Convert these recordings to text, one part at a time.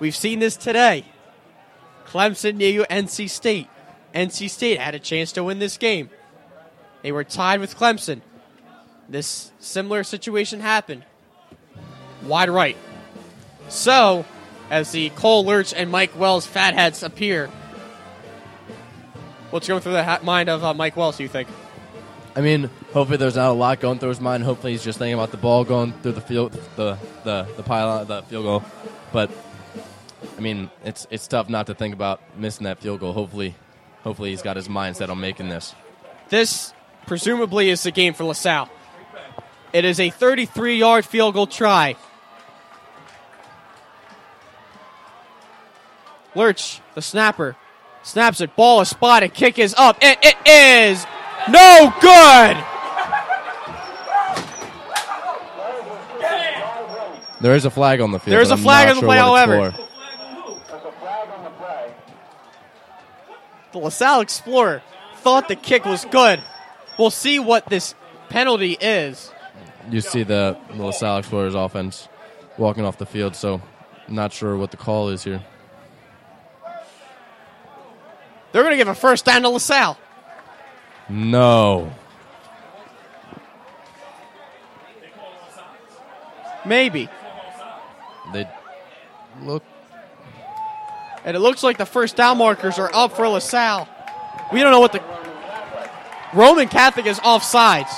We've seen this today. Clemson near NC State. NC State had a chance to win this game. They were tied with Clemson. This similar situation happened. Wide right. So, as the Cole Lurch and Mike Wells fatheads appear, what's going through the ha- mind of uh, Mike Wells, do you think? I mean, hopefully there's not a lot going through his mind. Hopefully he's just thinking about the ball going through the field, the the the pile, the field goal. But I mean, it's it's tough not to think about missing that field goal. Hopefully, hopefully he's got his mindset on making this. This presumably is the game for LaSalle. It is a 33 yard field goal try. Lurch, the snapper, snaps it. Ball is spotted. Kick is up. And it is no good. There is a flag on the field. There's a flag on the play, however. for. The LaSalle Explorer thought the kick was good. We'll see what this penalty is. you see the, LaSalle Explorers offense walking off the field, so not sure what the call is here. They're going to give a first down to LaSalle. No. Maybe. They look And it looks like the first down markers are up for LaSalle. We don't know what the. Roman Catholic is offsides.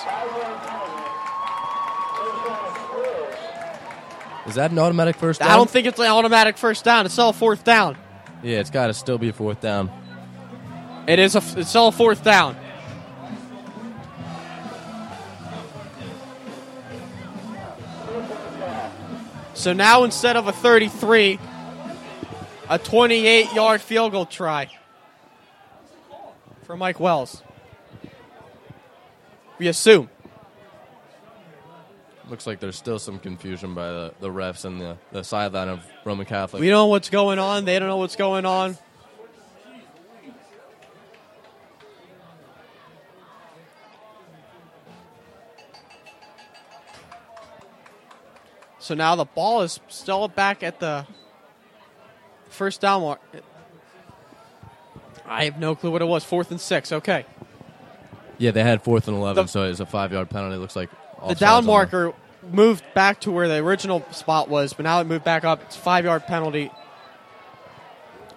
Is that an automatic first down? I don't think it's an automatic first down. It's still a fourth down. Yeah, it's got to still be a fourth down. It is a. It's still a fourth down. So now instead of a 33, a 28 yard field goal try for Mike Wells. We assume. Looks like there's still some confusion by the, the refs and the, the sideline of Roman Catholic. We don't know what's going on. They don't know what's going on. So now the ball is still back at the first down mark. I have no clue what it was. Fourth and six. Okay. yeah, they had fourth and 11, The- so it's a five yard penalty. It Looks like the down marker moved back to where the original spot was, but now it moved back up. It's five yard penalty.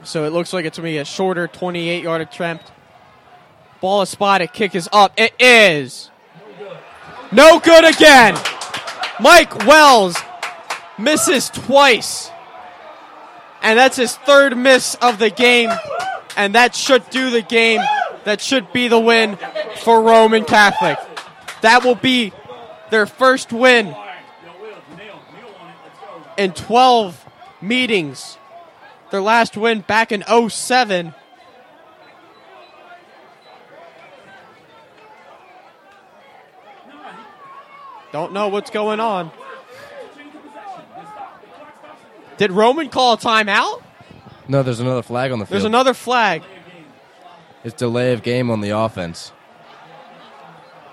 So it looks like it's going to be a shorter 28 yard attempt. Ball is spotted. Kick is up. It is. No good again. Mike Wells misses twice. And that's his third miss of the game. And that should do the game. That should be the win for Roman Catholic. That will be their first win in 12 meetings. Their last win back in 07. Don't know what's going on. Did Roman call a timeout? No, there's another flag on the field. There's another flag. It's delay of game on the offense.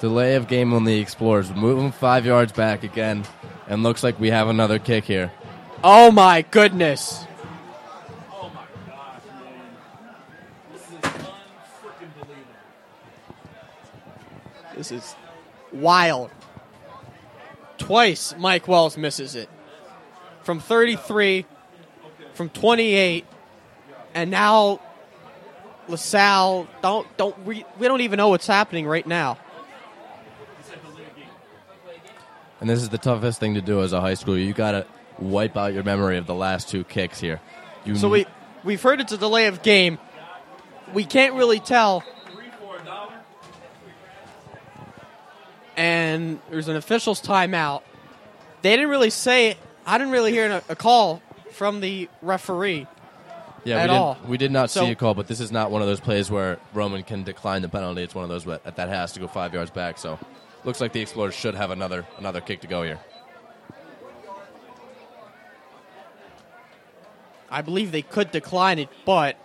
Delay of game on the Explorers. Move them five yards back again, and looks like we have another kick here. Oh my goodness. Oh my gosh, This is unfreaking believable. This is wild. Twice Mike Wells misses it. From 33, from 28, and now LaSalle don't don't we, we don't even know what's happening right now. And this is the toughest thing to do as a high schooler. You got to wipe out your memory of the last two kicks here. You So we we've heard it's a delay of game. We can't really tell. And there's an official's timeout. They didn't really say. I didn't really hear a, a call from the referee. yeah, at we, all. Did, we did not So- see a call, but this is not one of those plays where Roman can decline the penalty. It's one of those where- that has to go five yards back. So looks like the Explorers should have another another kick to go here. I believe they could decline it, but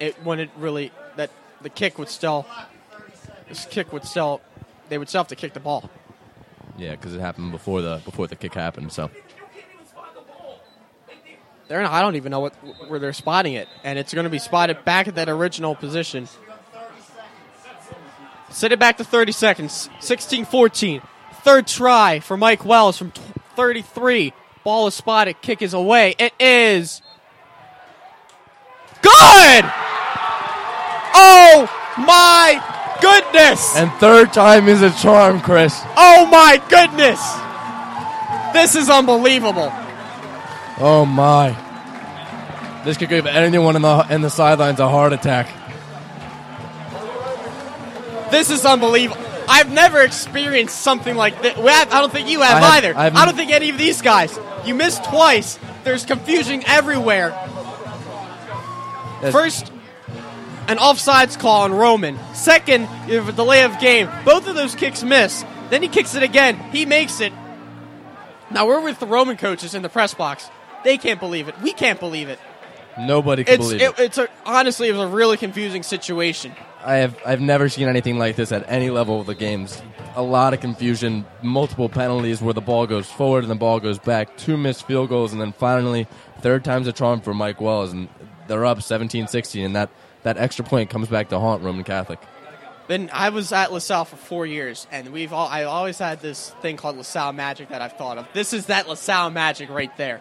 it wouldn't really that the kick would still this kick would still they would still have to kick the ball. Yeah, because it happened before the before the kick happened. So They're not, I don't even know what where they're spotting it, and it's going to be spotted back at that original position. Set it back to 30 seconds. 16-14. Third try for Mike Wells from 33. Ball is spotted. Kick is away. It is good. Oh my goodness! And third time is a charm, Chris. Oh my goodness! This is unbelievable. Oh my. This could give anyone in the in the sidelines a heart attack. This is unbelievable. I've never experienced something like this. I don't think you have, I have- either. I've- I don't think any of these guys. You missed twice. There's confusion everywhere. First, an offsides call on Roman. Second, you have a delay of game. Both of those kicks miss. Then he kicks it again. He makes it. Now we're with the Roman coaches in the press box. They can't believe it. We can't believe it. Nobody can It's believe it, it. it's a, honestly it was a really confusing situation. I have I've never seen anything like this at any level of the games. A lot of confusion, multiple penalties where the ball goes forward and the ball goes back, two missed field goals, and then finally third time's a charm for Mike Wells, and they're up 17-16, and that, that extra point comes back to haunt Roman Catholic. Then I was at LaSalle for four years, and we've all I always had this thing called LaSalle Magic that I've thought of. This is that LaSalle Magic right there.